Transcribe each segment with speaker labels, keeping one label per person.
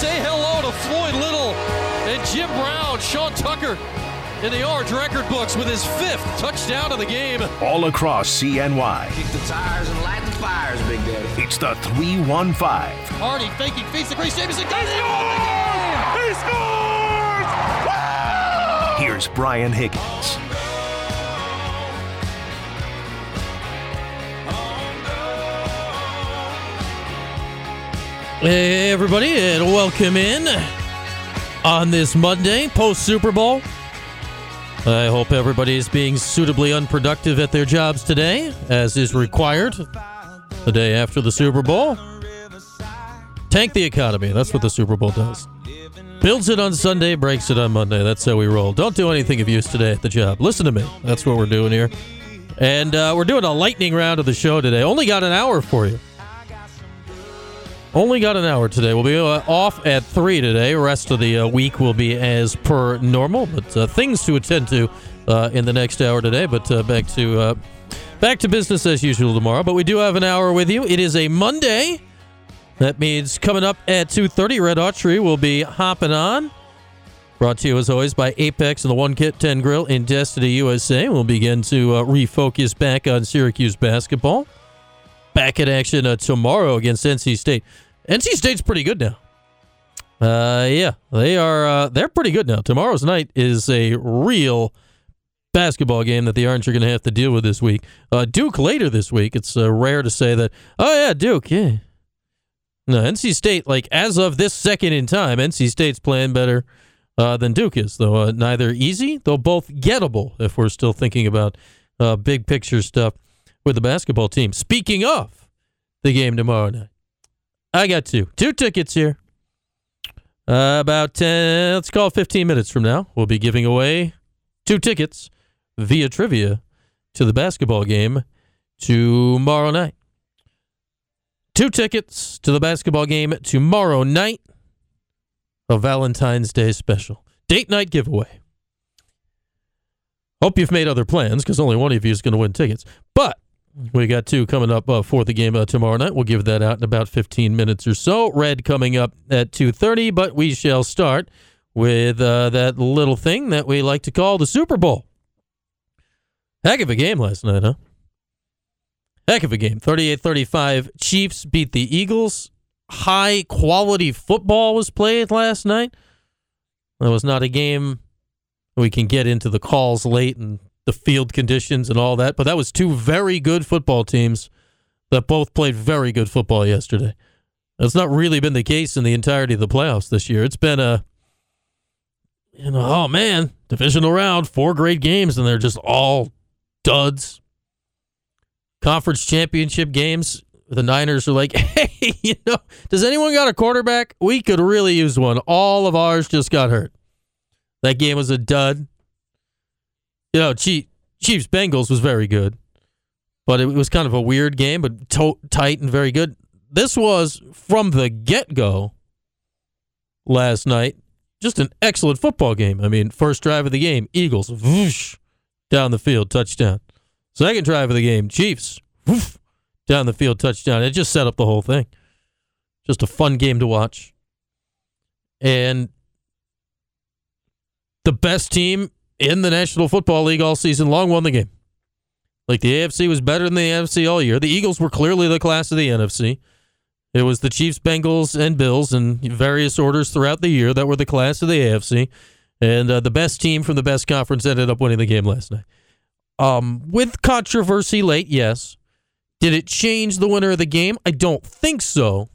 Speaker 1: say hello to Floyd Little and Jim Brown, Sean Tucker in the Orange record books with his fifth touchdown of the game.
Speaker 2: All across CNY.
Speaker 3: Kick the tires and light the fires, Big Daddy.
Speaker 2: It's the 315.
Speaker 1: Hardy faking, feeds the Grace Jameson. Does it!
Speaker 4: He scores!
Speaker 2: Here's Brian Higgins.
Speaker 1: Hey, everybody, and welcome in on this Monday post Super Bowl. I hope everybody is being suitably unproductive at their jobs today, as is required the day after the Super Bowl. Tank the economy. That's what the Super Bowl does. Builds it on Sunday, breaks it on Monday. That's how we roll. Don't do anything of use today at the job. Listen to me. That's what we're doing here. And uh, we're doing a lightning round of the show today. Only got an hour for you. Only got an hour today. We'll be uh, off at 3 today. Rest of the uh, week will be as per normal, but uh, things to attend to uh, in the next hour today. But uh, back to back to business as usual tomorrow. But we do have an hour with you. It is a Monday. That means coming up at 2.30, Red Autry will be hopping on. Brought to you, as always, by Apex and the One Kit 10 Grill in Destiny, USA. We'll begin to refocus back on Syracuse basketball back in action uh, tomorrow against NC State. NC State's pretty good now. Uh, yeah, they are. Uh, they're pretty good now. Tomorrow's night is a real basketball game that the Orange are going to have to deal with this week. Uh, Duke later this week. It's uh, rare to say that. Oh yeah, Duke. Yeah. No, NC State. Like as of this second in time, NC State's playing better uh, than Duke is. Though uh, neither easy, though both gettable. If we're still thinking about uh, big picture stuff with the basketball team. Speaking of the game tomorrow night, I got two. Two tickets here. Uh, about 10, let's call it 15 minutes from now, we'll be giving away two tickets via trivia to the basketball game tomorrow night. Two tickets to the basketball game tomorrow night. A Valentine's Day special. Date night giveaway. Hope you've made other plans because only one of you is going to win tickets. But we got two coming up uh, for the game uh, tomorrow night. We'll give that out in about 15 minutes or so. Red coming up at 2:30, but we shall start with uh, that little thing that we like to call the Super Bowl. Heck of a game last night, huh? Heck of a game. 38-35 Chiefs beat the Eagles. High quality football was played last night. That was not a game we can get into the calls late and the field conditions and all that. But that was two very good football teams that both played very good football yesterday. That's not really been the case in the entirety of the playoffs this year. It's been a, you know, oh man, divisional round, four great games, and they're just all duds. Conference championship games, the Niners are like, hey, you know, does anyone got a quarterback? We could really use one. All of ours just got hurt. That game was a dud. You know, Chiefs Bengals was very good, but it was kind of a weird game, but to- tight and very good. This was from the get go last night, just an excellent football game. I mean, first drive of the game, Eagles, whoosh, down the field, touchdown. Second drive of the game, Chiefs, whoosh, down the field, touchdown. It just set up the whole thing. Just a fun game to watch. And the best team in the National Football League all season long won the game. Like the AFC was better than the NFC all year. The Eagles were clearly the class of the NFC. It was the Chiefs, Bengals, and Bills in various orders throughout the year that were the class of the AFC. And uh, the best team from the best conference ended up winning the game last night. Um, with controversy late, yes. Did it change the winner of the game? I don't think so.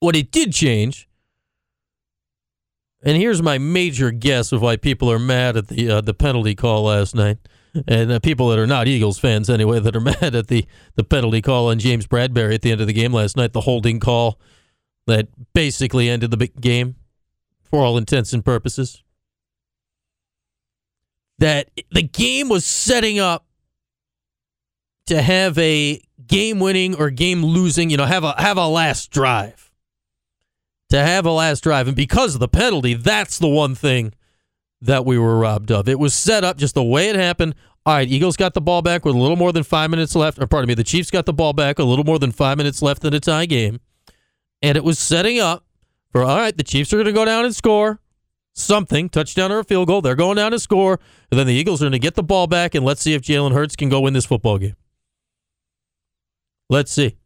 Speaker 1: What it did change and here's my major guess of why people are mad at the uh, the penalty call last night, and uh, people that are not Eagles fans anyway that are mad at the the penalty call on James Bradberry at the end of the game last night, the holding call that basically ended the game for all intents and purposes. That the game was setting up to have a game winning or game losing, you know, have a have a last drive to have a last drive. And because of the penalty, that's the one thing that we were robbed of. It was set up just the way it happened. All right, Eagles got the ball back with a little more than five minutes left. Or pardon me, the Chiefs got the ball back a little more than five minutes left in a tie game. And it was setting up For all right, the Chiefs are going to go down and score something, touchdown or a field goal. They're going down to score, and then the Eagles are going to get the ball back, and let's see if Jalen Hurts can go win this football game. Let's see.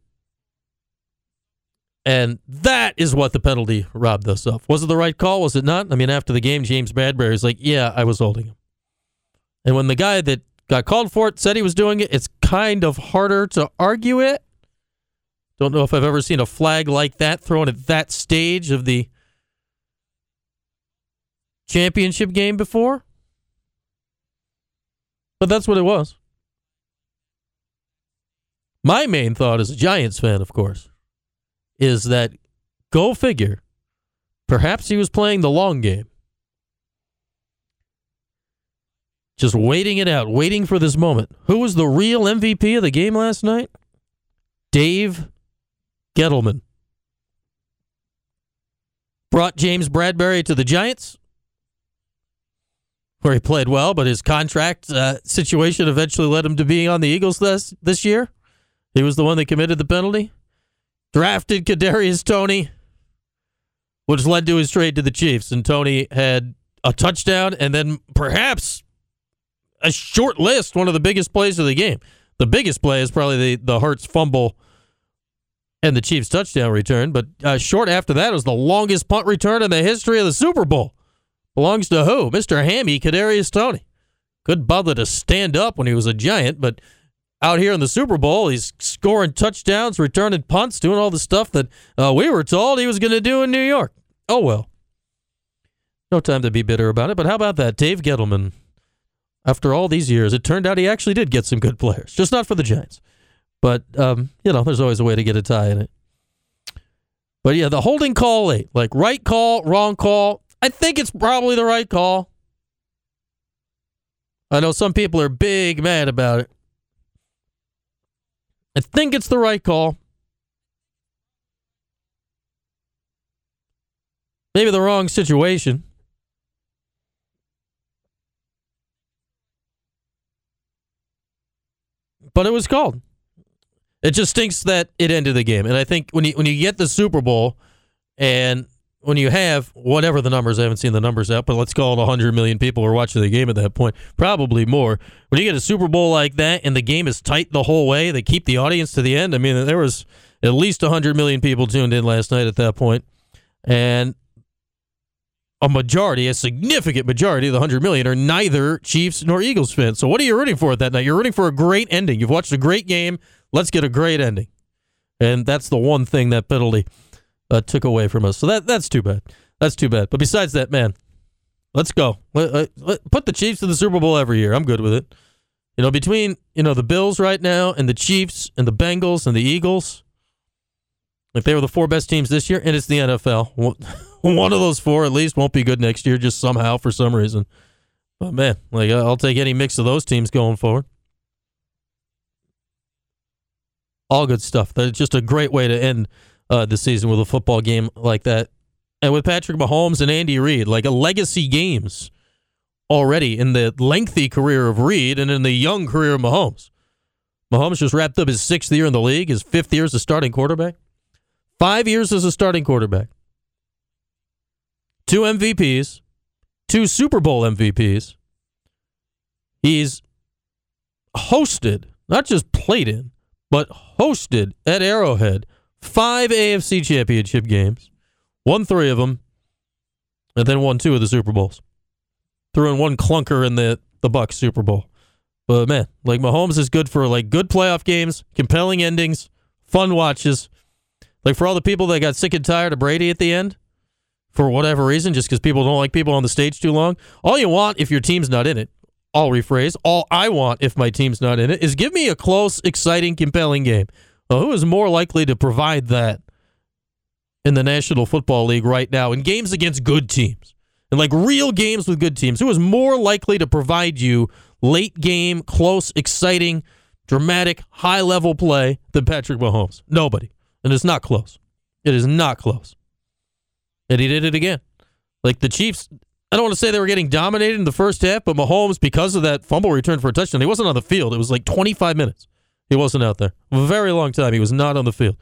Speaker 1: And that is what the penalty robbed us of. Was it the right call? Was it not? I mean, after the game, James Bradberry is like, "Yeah, I was holding him." And when the guy that got called for it said he was doing it, it's kind of harder to argue it. Don't know if I've ever seen a flag like that thrown at that stage of the championship game before. But that's what it was. My main thought as a Giants fan, of course, is that go figure. Perhaps he was playing the long game. Just waiting it out, waiting for this moment. Who was the real MVP of the game last night? Dave Gettleman. Brought James Bradberry to the Giants, where he played well, but his contract uh, situation eventually led him to being on the Eagles this, this year. He was the one that committed the penalty. Drafted Kadarius Toney, which led to his trade to the Chiefs, and Toney had a touchdown and then perhaps a short list, one of the biggest plays of the game. The biggest play is probably the the Hurts fumble and the Chiefs touchdown return, but uh, short after that was the longest punt return in the history of the Super Bowl. Belongs to who? Mr. Hammy, Kadarius Toney. Could bother to stand up when he was a giant, but out here in the Super Bowl, he's scoring touchdowns, returning punts, doing all the stuff that uh, we were told he was going to do in New York. Oh well. No time to be bitter about it, but how about that? Dave Gettleman, after all these years, it turned out he actually did get some good players, just not for the Giants. But, um, you know, there's always a way to get a tie in it. But yeah, the holding call late, like right call, wrong call. I think it's probably the right call. I know some people are big mad about it. I think it's the right call. Maybe the wrong situation. But it was called. It just stinks that it ended the game. And I think when you when you get the Super Bowl and when you have whatever the numbers, I haven't seen the numbers out, but let's call it 100 million people were watching the game at that point, probably more. When you get a Super Bowl like that and the game is tight the whole way, they keep the audience to the end. I mean, there was at least 100 million people tuned in last night at that point, and a majority, a significant majority of the 100 million are neither Chiefs nor Eagles fans. So what are you rooting for at that night? You're rooting for a great ending. You've watched a great game. Let's get a great ending. And that's the one thing that penalty uh, took away from us. So that that's too bad. That's too bad. But besides that, man, let's go. Let, let, let, put the Chiefs in the Super Bowl every year. I'm good with it. You know, between you know the Bills right now and the Chiefs and the Bengals and the Eagles, if they were the four best teams this year, and it's the NFL, one of those four at least won't be good next year, just somehow for some reason. But man, like I'll take any mix of those teams going forward. All good stuff. That's just a great way to end uh, the season with a football game like that. And with Patrick Mahomes and Andy Reid, like a legacy games already in the lengthy career of Reid and in the young career of Mahomes. Mahomes just wrapped up his sixth year in the league, his fifth year as a starting quarterback, five years as a starting quarterback, two MVPs, two Super Bowl MVPs. He's hosted, not just played in, but hosted at Arrowhead five AFC championship games, won three of them, and then won two of the Super Bowls. Threw in one clunker in the, the Bucks Super Bowl. But man, like Mahomes is good for like good playoff games, compelling endings, fun watches. Like for all the people that got sick and tired of Brady at the end, for whatever reason, just because people don't like people on the stage too long. All you want if your team's not in it, I'll rephrase, all I want if my team's not in it is give me a close, exciting, compelling game. Well, who is more likely to provide that in the National Football League right now in games against good teams? And like real games with good teams, who is more likely to provide you late game, close, exciting, dramatic, high level play than Patrick Mahomes? Nobody. And it's not close. It is not close. And he did it again. Like the Chiefs, I don't want to say they were getting dominated in the first half, but Mahomes, because of that fumble return for a touchdown, he wasn't on the field. It was like 25 minutes. He wasn't out there. A very long time. He was not on the field.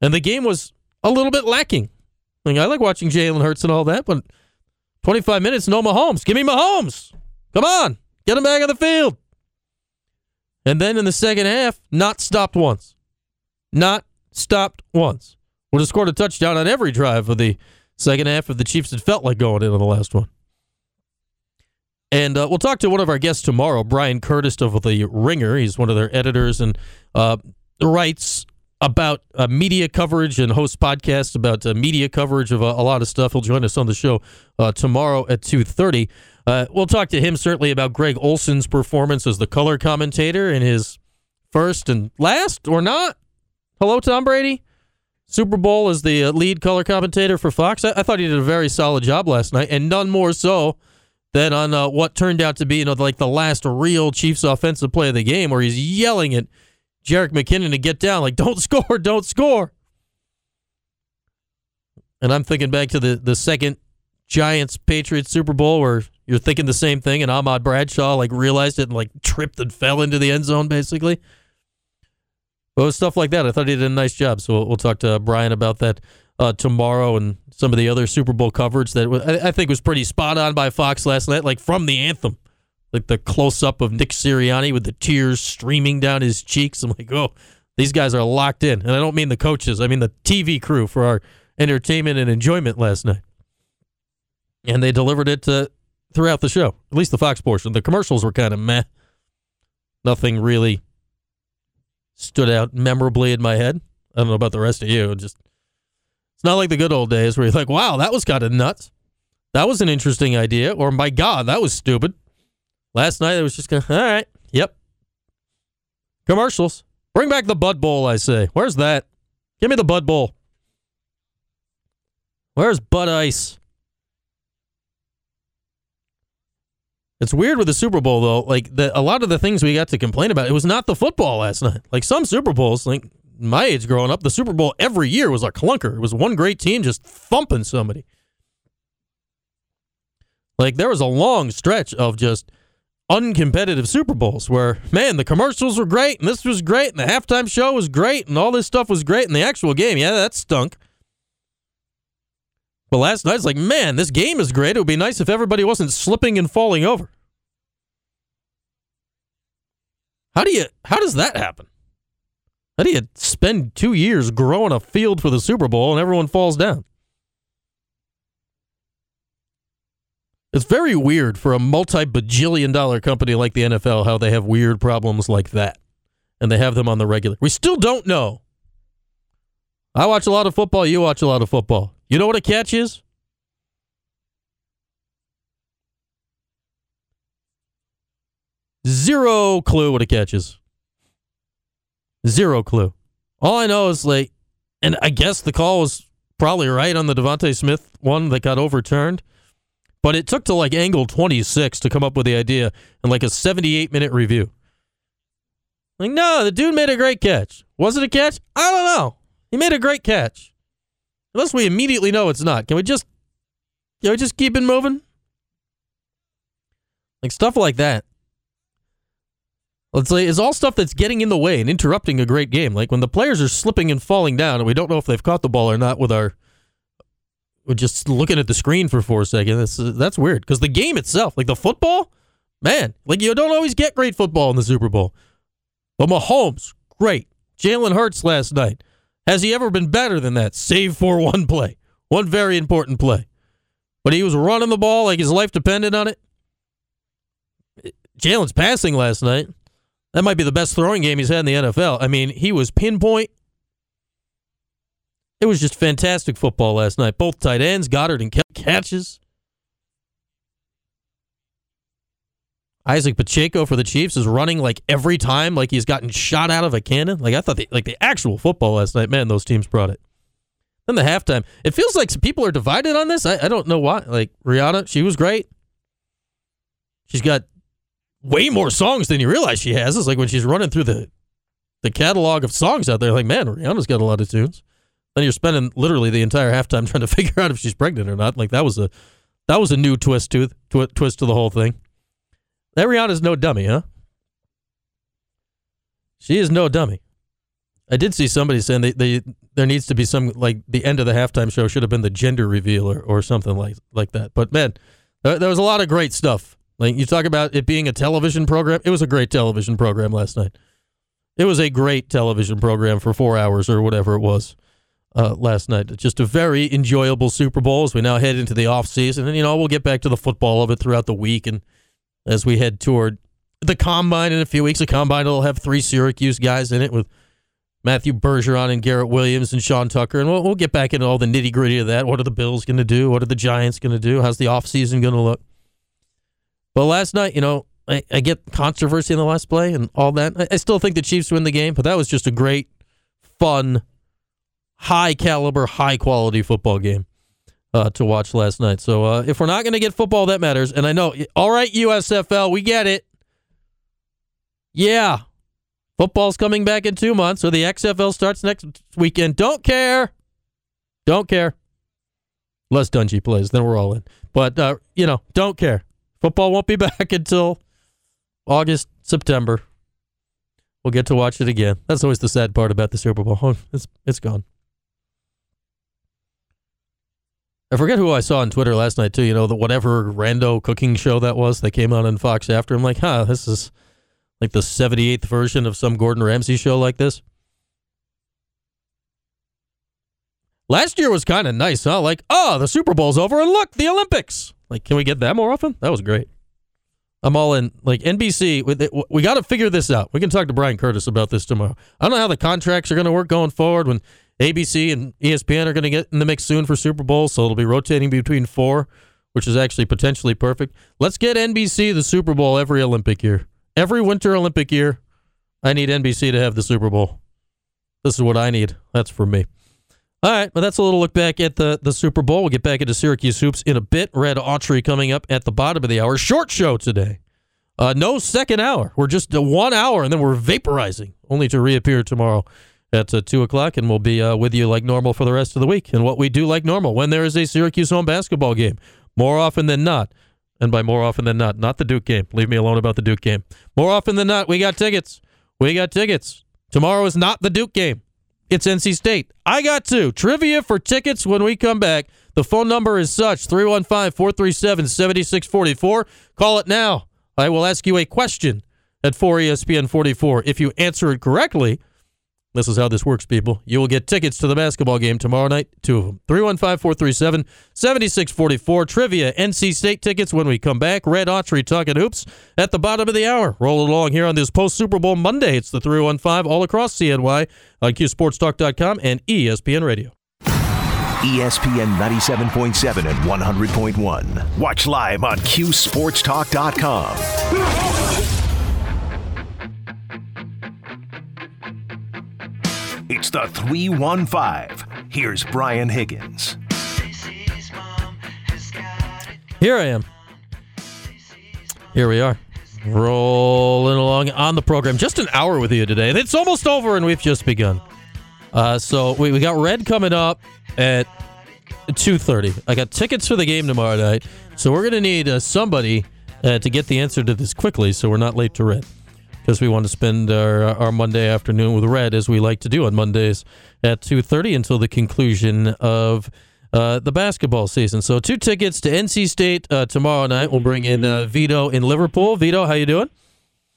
Speaker 1: And the game was a little bit lacking. Like, I like watching Jalen Hurts and all that, but 25 minutes, no Mahomes. Give me Mahomes. Come on. Get him back on the field. And then in the second half, not stopped once. Not stopped once. Would have scored a touchdown on every drive of the second half if the Chiefs had felt like going in on the last one. And uh, we'll talk to one of our guests tomorrow, Bryan Curtis of The Ringer. He's one of their editors and uh, writes about uh, media coverage and hosts podcasts about uh, media coverage of a, lot of stuff. He'll join us on the show uh, tomorrow at 2.30. Uh, we'll talk to him certainly about Greg Olsen's performance as the color commentator in his first and last, or not. Hello, Tom Brady. Super Bowl as the lead color commentator for Fox. I-, I, thought he did a very solid job last night, and none more so than on uh, what turned out to be, you know, like the last real Chiefs offensive play of the game, where he's yelling at Jerick McKinnon to get down, like "Don't score, don't score." And I'm thinking back to the the second Giants Patriots Super Bowl where you're thinking the same thing, and Ahmad Bradshaw like realized it and like tripped and fell into the end zone, basically. But stuff like that, I thought he did a nice job. So we'll, we'll talk to Bryan about that uh, tomorrow and some of the other Super Bowl coverage that I, I think was pretty spot on by Fox last night, like from the anthem, like the close up of Nick Sirianni with the tears streaming down his cheeks. I'm like, oh, these guys are locked in, and I don't mean the coaches, I mean the TV crew for our entertainment and enjoyment last night. And they delivered it uh, throughout the show, at least the Fox portion. The commercials were kind of meh. Nothing really stood out memorably in my head. I don't know about the rest of you. Just it's not like the good old days where you're like, wow, that was kind of nuts. That was an interesting idea. Or my God, that was stupid. Last night it was just of, all right, yep. Commercials. Bring back the Bud Bowl, I say. Where's that? Give me the Bud Bowl. Where's Bud Ice? It's weird with the Super Bowl though. Like the, a lot of the things we got to complain about, it was not the football last night. Like some Super Bowls, like my age growing up, the Super Bowl every year was a clunker. It was one great team just thumping somebody. Like there was a long stretch of just uncompetitive Super Bowls where, man, the commercials were great and this was great and the halftime show was great and all this stuff was great and the actual game, yeah, that stunk. But last night, it's like, man, this game is great. It would be nice if everybody wasn't slipping and falling over. How do you? How does that happen? How do you spend two years growing a field for the Super Bowl and everyone falls down? It's very weird for a multi bajillion dollar company like the NFL how they have weird problems like that. And they have them on the regular. We still don't know. I watch a lot of football. You watch a lot of football. You know what a catch is? Zero clue what a catch is. Zero clue. All I know is like, and I guess the call was probably right on the DeVonta Smith one that got overturned, but it took to like angle 26 to come up with the idea and like a 78 minute review. Like, no, the dude made a great catch. Was it a catch? I don't know. He made a great catch. Unless we immediately know it's not. Can we just can we just keep it moving? Like stuff like that. Let's say it's all stuff that's getting in the way and interrupting a great game. Like when the players are slipping and falling down, and we don't know if they've caught the ball or not with our we're just looking at the screen for four seconds. That's that's weird because the game itself, like the football, man, like you don't always get great football in the Super Bowl. But Mahomes, great. Jalen Hurts last night, has he ever been better than that? Save for one play, one very important play. But he was running the ball like his life depended on it. Jalen's passing last night. That might be the best throwing game he's had in the NFL. I mean, he was pinpoint. It was just fantastic football last night. Both tight ends, Goedert and catches. Isiah Pacheco for the Chiefs is running like every time, like he's gotten shot out of a cannon. Like I thought, the, like the actual football last night, man, those teams brought it. Then the halftime, it feels like people are divided on this. I, I don't know why. Like Rihanna, she was great. She's got way more songs than you realize she has. It's like when she's running through the the catalog of songs out there, like man, Rihanna's got a lot of tunes. Then you're spending literally the entire halftime trying to figure out if she's pregnant or not. Like that was a that was a new twist to tw- twist to the whole thing. That Rihanna's no dummy, huh? She is no dummy. I did see somebody saying they, they there needs to be some like the end of the halftime show should have been the gender reveal or, or something like like that. But man, there, there was a lot of great stuff. Like you talk about it being a television program, it was a great television program last night. It was a great television program for four hours or whatever it was uh, last night. Just a very enjoyable Super Bowl as we now head into the off season, and you know we'll get back to the football of it throughout the week, and as we head toward the combine in a few weeks, the combine will have three Syracuse guys in it with Matthew Bergeron and Garrett Williams and Sean Tucker, and we'll, we'll get back into all the nitty gritty of that. What are the Bills going to do? What are the Giants going to do? How's the offseason going to look? But last night, you know, I, I, get controversy in the last play and all that. I, I still think the Chiefs win the game, but that was just a great, fun, high caliber, high quality football game uh, to watch last night. So uh, if we're not going to get football, that matters. And I know, all right, USFL, we get it. Yeah, Football's coming back in two months, so the XFL starts next weekend. Don't care. Don't care. Less Dungy plays, then we're all in. But, uh, you know, don't care. Football won't be back until August, September. We'll get to watch it again. That's always the sad part about the Super Bowl. It's, it's gone. I forget who I saw on Twitter last night, too. You know, the whatever rando cooking show that was that came out on Fox after. I'm like, huh, this is like the 78th version of some Gordon Ramsay show like this? Last year was kind of nice, huh? Like, oh, the Super Bowl's over and look, the Olympics. Like, can we get that more often? That was great. I'm all in. Like, NBC, we, we got to figure this out. We can talk to Bryan Curtis about this tomorrow. I don't know how the contracts are going to work going forward when ABC and ESPN are going to get in the mix soon for Super Bowl, so it'll be rotating between four, which is actually potentially perfect. Let's get NBC the Super Bowl every Olympic year. Every Winter Olympic year, I need NBC to have the Super Bowl. This is what I need. That's for me. All right, well, that's a little look back at the, the Super Bowl. We'll get back into Syracuse hoops in a bit. Red Autry coming up at the bottom of the hour. Short show today. Uh, no second hour. We're just uh, one hour, and then we're vaporizing, only to reappear tomorrow at uh, 2 o'clock, and we'll be uh, with you like normal for the rest of the week. And what we do like normal when there is a Syracuse home basketball game, more often than not, and by more often than not, not the Duke game. Leave me alone about the Duke game. More often than not, we got tickets. We got tickets. Tomorrow is not the Duke game. It's NC State. I got two. Trivia for tickets when we come back. The phone number is such 315 437 7644. Call it now. I will ask you a question at 4ESPN 44. If you answer it correctly, this is how this works, people. You will get tickets to the basketball game tomorrow night, two of them. 315 437 7644. Trivia, NC State tickets when we come back. Red Autry talking hoops at the bottom of the hour. Roll along here on this post Super Bowl Monday. It's the 315 all across CNY on QSportsTalk.com and ESPN Radio.
Speaker 2: ESPN 97.7 and 100.1. Watch live on QSportsTalk.com. It's the 315. Here's Brian Higgins.
Speaker 1: Here I am. Here we are. Rolling along on the program. Just an hour with you today. It's almost over and we've just begun. Uh, so we, we got Red coming up at 2.30. I got tickets for the game tomorrow night. So we're going to need uh, somebody uh, to get the answer to this quickly so we're not late to Red because we want to spend our, our Monday afternoon with Red as we like to do on Mondays at 2:30 until the conclusion of uh, the basketball season. So two tickets to NC State uh, tomorrow night. We'll bring in uh, Vito in Liverpool. Vito, how you doing?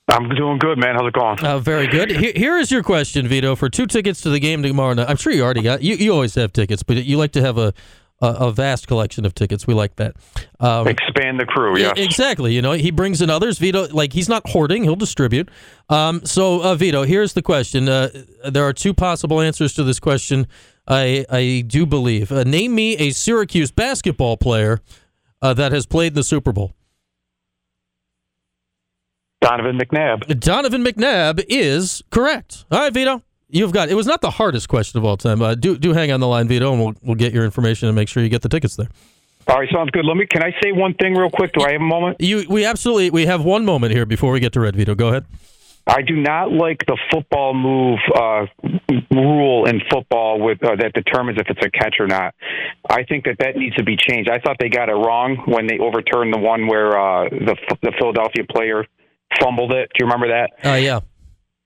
Speaker 5: I'm doing good, man. How's it going?
Speaker 1: Uh, very good. Here, here is your question, Vito. For two tickets to the game tomorrow night, I'm sure you already got. You, you always have tickets, but you like to have a a, a vast collection of tickets. We like that.
Speaker 5: Um, Expand the crew, yeah.
Speaker 1: Exactly. You know, he brings in others. Vito, like he's not hoarding; he'll distribute. Um, so, uh, Vito, here's the question. Uh, there are two possible answers to this question. I I do believe. Uh, name me a Syracuse basketball player uh, that has played in the Super Bowl.
Speaker 5: Donovan McNabb.
Speaker 1: Donovan McNabb is correct. All right, Vito. You've got it was not the hardest question of all time. Uh, do do hang on the line, Vito, and we'll we'll get your information and make sure you get the tickets there.
Speaker 5: All right, sounds good. Let me. Can I say one thing real quick? Do I have a moment?
Speaker 1: You we absolutely we have one moment here before we get to Red Vito. Go ahead.
Speaker 5: I do not like the football move uh, rule in football with uh, that determines if it's a catch or not. I think that that needs to be changed. I thought they got it wrong when they overturned the one where uh, the the Philadelphia player fumbled it. Do you remember that?
Speaker 1: Uh, yeah.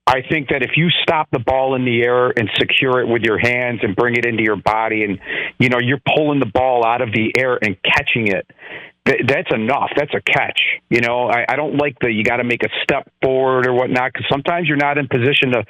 Speaker 5: I think that if you stop the ball in the air and secure it with your hands and bring it into your body, and you know you're pulling the ball out of the air and catching it, th- that's enough. That's a catch. You know, I, I don't like the you got to make a step forward or whatnot because sometimes you're not in position to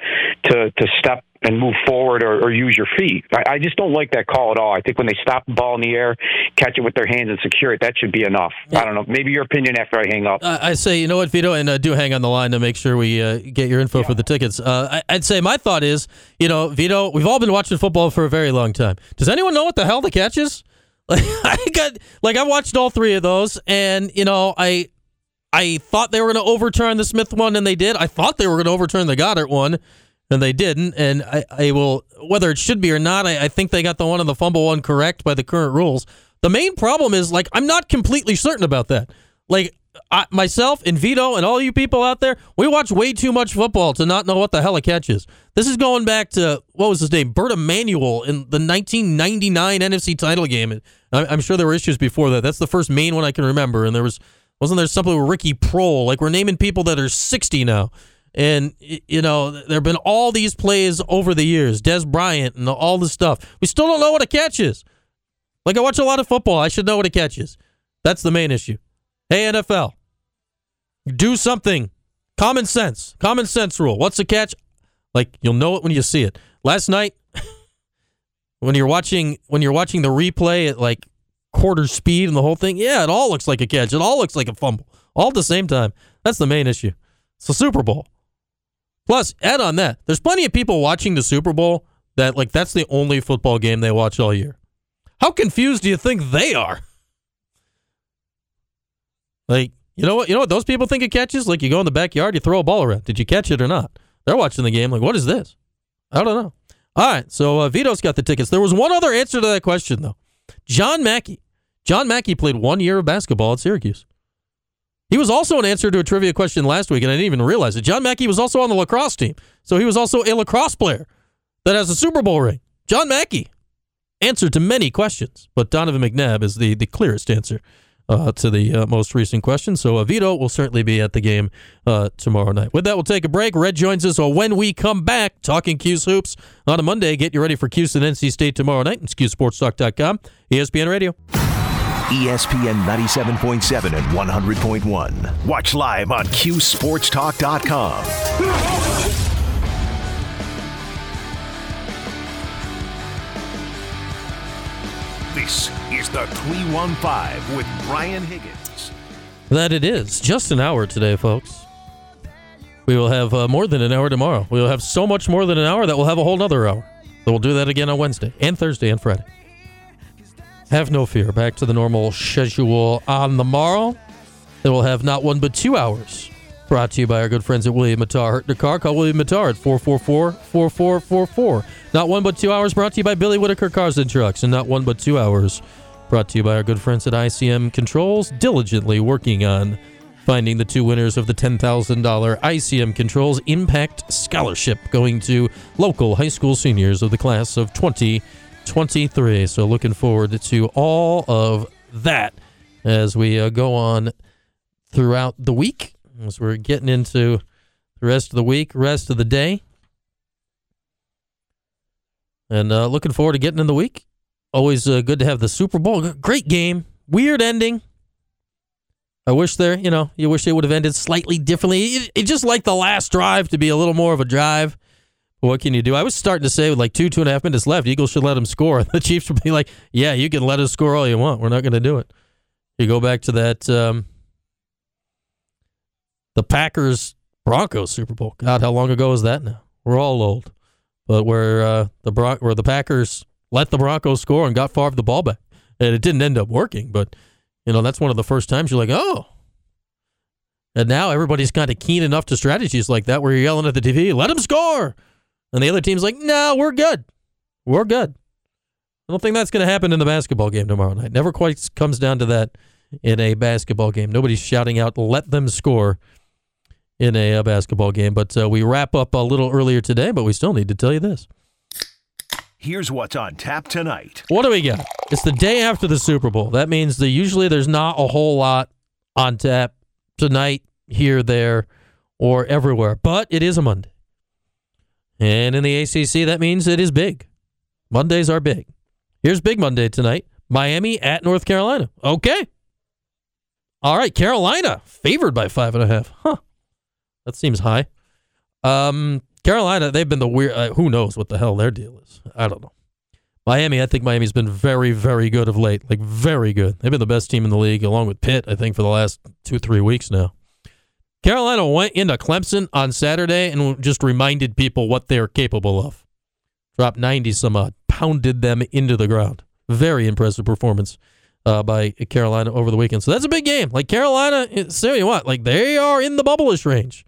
Speaker 5: to to step and move forward or, or use your feet. I, I just don't like that call at all. I think when they stop the ball in the air, catch it with their hands and secure it, that should be enough. I don't know. Maybe your opinion after I hang up.
Speaker 1: I I say, you know what, Vito, and uh, do hang on the line to make sure we uh, get your info for the tickets. Uh, I, I'd say my thought is, you know, Vito, we've all been watching football for a very long time. Does anyone know what the hell the catch is? Like I got, like I watched all three of those, and you know, I, I thought they were going to overturn the Smith one, and they did. I thought they were going to overturn the Goedert one, and they didn't. And I, I will, whether it should be or not, I, I think they got the one on the fumble one correct by the current rules. The main problem is like I'm not completely certain about that. Like I, myself and Vito and all you people out there, we watch way too much football to not know what the hell a catch is. This is going back to what was his name, Bert Emanuel in the 1999 NFC title game. I, I'm sure there were issues before that. That's the first main one I can remember. And there was wasn't there something with Ricky Proehl? Like we're naming people that are 60 now. And you know, there have been all these plays over the years, Dez Bryant and all this stuff. We still don't know what a catch is. Like I watch a lot of football, I should know what a catch is. That's the main issue. Hey NFL, do something. Common sense. Common sense rule. What's a catch? Like you'll know it when you see it. Last night, when you're watching when you're watching the replay at like quarter speed and the whole thing, yeah, it all looks like a catch. It all looks like a fumble. All at the same time. That's the main issue. It's the Super Bowl. Plus, add on that, there's plenty of people watching the Super Bowl that like that's the only football game they watch all year. How confused do you think they are? Like, you know what? You know what those people think it catches? Like, you go in the backyard, you throw a ball around. Did you catch it or not? They're watching the game. Like, what is this? I don't know. All right, so uh, Vito's got the tickets. There was one other answer to that question though. John Mackey. John Mackey played one year of basketball at Syracuse. He was also an answer to a trivia question last week, and I didn't even realize it. John Mackey was also on the lacrosse team, so he was also a lacrosse player that has a Super Bowl ring. John Mackey answered to many questions, but Donovan McNabb is the the clearest answer uh, to the uh, most recent question. So uh, Vito will certainly be at the game uh, tomorrow night. With that, we'll take a break. Red joins us when we come back, talking 'Cuse hoops on a Monday. Get you ready for 'Cuse and NC State tomorrow night. It's QSportsTalk.com, ESPN Radio.
Speaker 2: ESPN 97.7 and 100.1. Watch live on QSportsTalk.com. This is the 315 with Brian Higgins.
Speaker 1: That it is. Just an hour today, folks. We will have uh, more than an hour tomorrow. We will have so much more than an hour that we'll have a whole nother hour. So we'll do that again on Wednesday and Thursday and Friday. Have no fear. Back to the normal schedule on the morrow. Then we'll have not one but two hours. Brought to you by our good friends at William Mattar Hurt Car. Call William Mattar at 444-4444. Not one but two hours brought to you by Billy Whitaker Cars and Trucks. And not one but two hours brought to you by our good friends at ICM Controls, diligently working on finding the two winners of the $10,000 ICM Controls Impact Scholarship going to local high school seniors of the class of 2023. So looking forward to all of that as we uh, go on throughout the week, as we're getting into the rest of the week, rest of the day. And uh, looking forward to getting in the week. Always uh, good to have the Super Bowl. Great game. Weird ending. I wish there, you know, you wish it would have ended slightly differently. It, it just like the last drive to be a little more of a drive. What can you do? I was starting to say with like two, two and a half minutes left, Eagles should let them score. The Chiefs would be like, yeah, you can let us score all you want. We're not going to do it. You go back to that, um, the Packers Broncos Super Bowl. God, how long ago is that now? We're all old. But where uh, the Bron- where the Packers let the Broncos score and got Favre the ball back, and it didn't end up working. But you know that's one of the first times you're like, oh. And now everybody's kind of keen enough to strategies like that, where you're yelling at the TV, "Let them score," and the other team's like, "No, we're good, we're good." I don't think that's going to happen in the basketball game tomorrow night. Never quite comes down to that in a basketball game. Nobody's shouting out, "Let them score." in a, uh basketball game. But uh, we wrap up a little earlier today, but we still need to tell you this.
Speaker 2: Here's what's on tap tonight.
Speaker 1: What do we got? It's the day after the Super Bowl. That means that usually there's not a whole lot on tap tonight, here, there, or everywhere. But it is a Monday. And in the ACC, that means it is big. Mondays are big. Here's Big Monday tonight Miami at North Carolina. Okay. All right, Carolina favored by five and a half. Huh. That seems high. Um, Carolina, they've been the weird. Uh, who knows what the hell their deal is? I don't know. Miami, I think Miami's been very, very good of late. Like very good. They've been the best team in the league, along with Pitt. I think for the last two, three weeks now. Carolina went into Clemson on Saturday and just reminded people what they're capable of. Dropped 90 some odd, pounded them into the ground. Very impressive performance uh, by Carolina over the weekend. So that's a big game. Like Carolina, say you what, like they are in the bubblish range.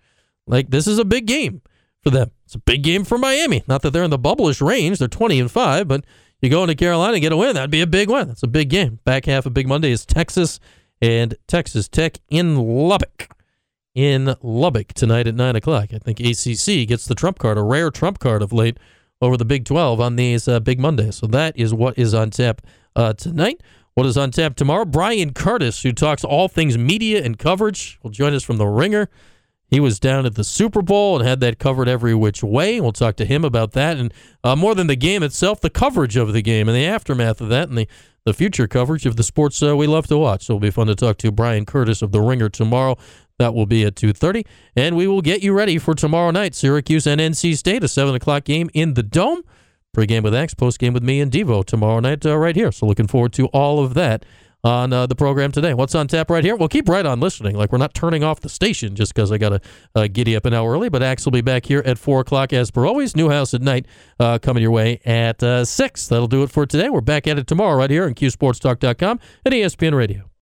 Speaker 1: Like this is a big game for them. It's a big game for Miami. Not that they're in the bubblish range; they're twenty and five, but you go into Carolina and get a win, that'd be a big win. That's a big game. Back half of Big Monday is Texas and Texas Tech in Lubbock. In Lubbock tonight at nine o'clock. I think ACC gets the trump card, a rare trump card of late over the Big 12 on these uh, Big Mondays. So that is what is on tap uh, tonight. What is on tap tomorrow? Bryan Curtis, who talks all things media and coverage, will join us from the Ringer. He was down at the Super Bowl and had that covered every which way. We'll talk to him about that and uh, more than the game itself, the coverage of the game and the aftermath of that and the, the future coverage of the sports uh, we love to watch. So it'll be fun to talk to Bryan Curtis of the Ringer tomorrow. That will be at 2.30. And we will get you ready for tomorrow night, Syracuse and NC State, a 7 o'clock game in the Dome. Pre-game with Axe, post-game with me and Devo tomorrow night uh, right here. So looking forward to all of that on uh, the program today. What's on tap right here? Well, keep right on listening. Like we're not turning off the station just because I got to uh, giddy up an hour early. But Axe will be back here at 4 o'clock as per always. Newhouse at night uh, coming your way at uh, 6. That'll do it for today. We're back at it tomorrow right here on QSportsTalk.com and ESPN Radio.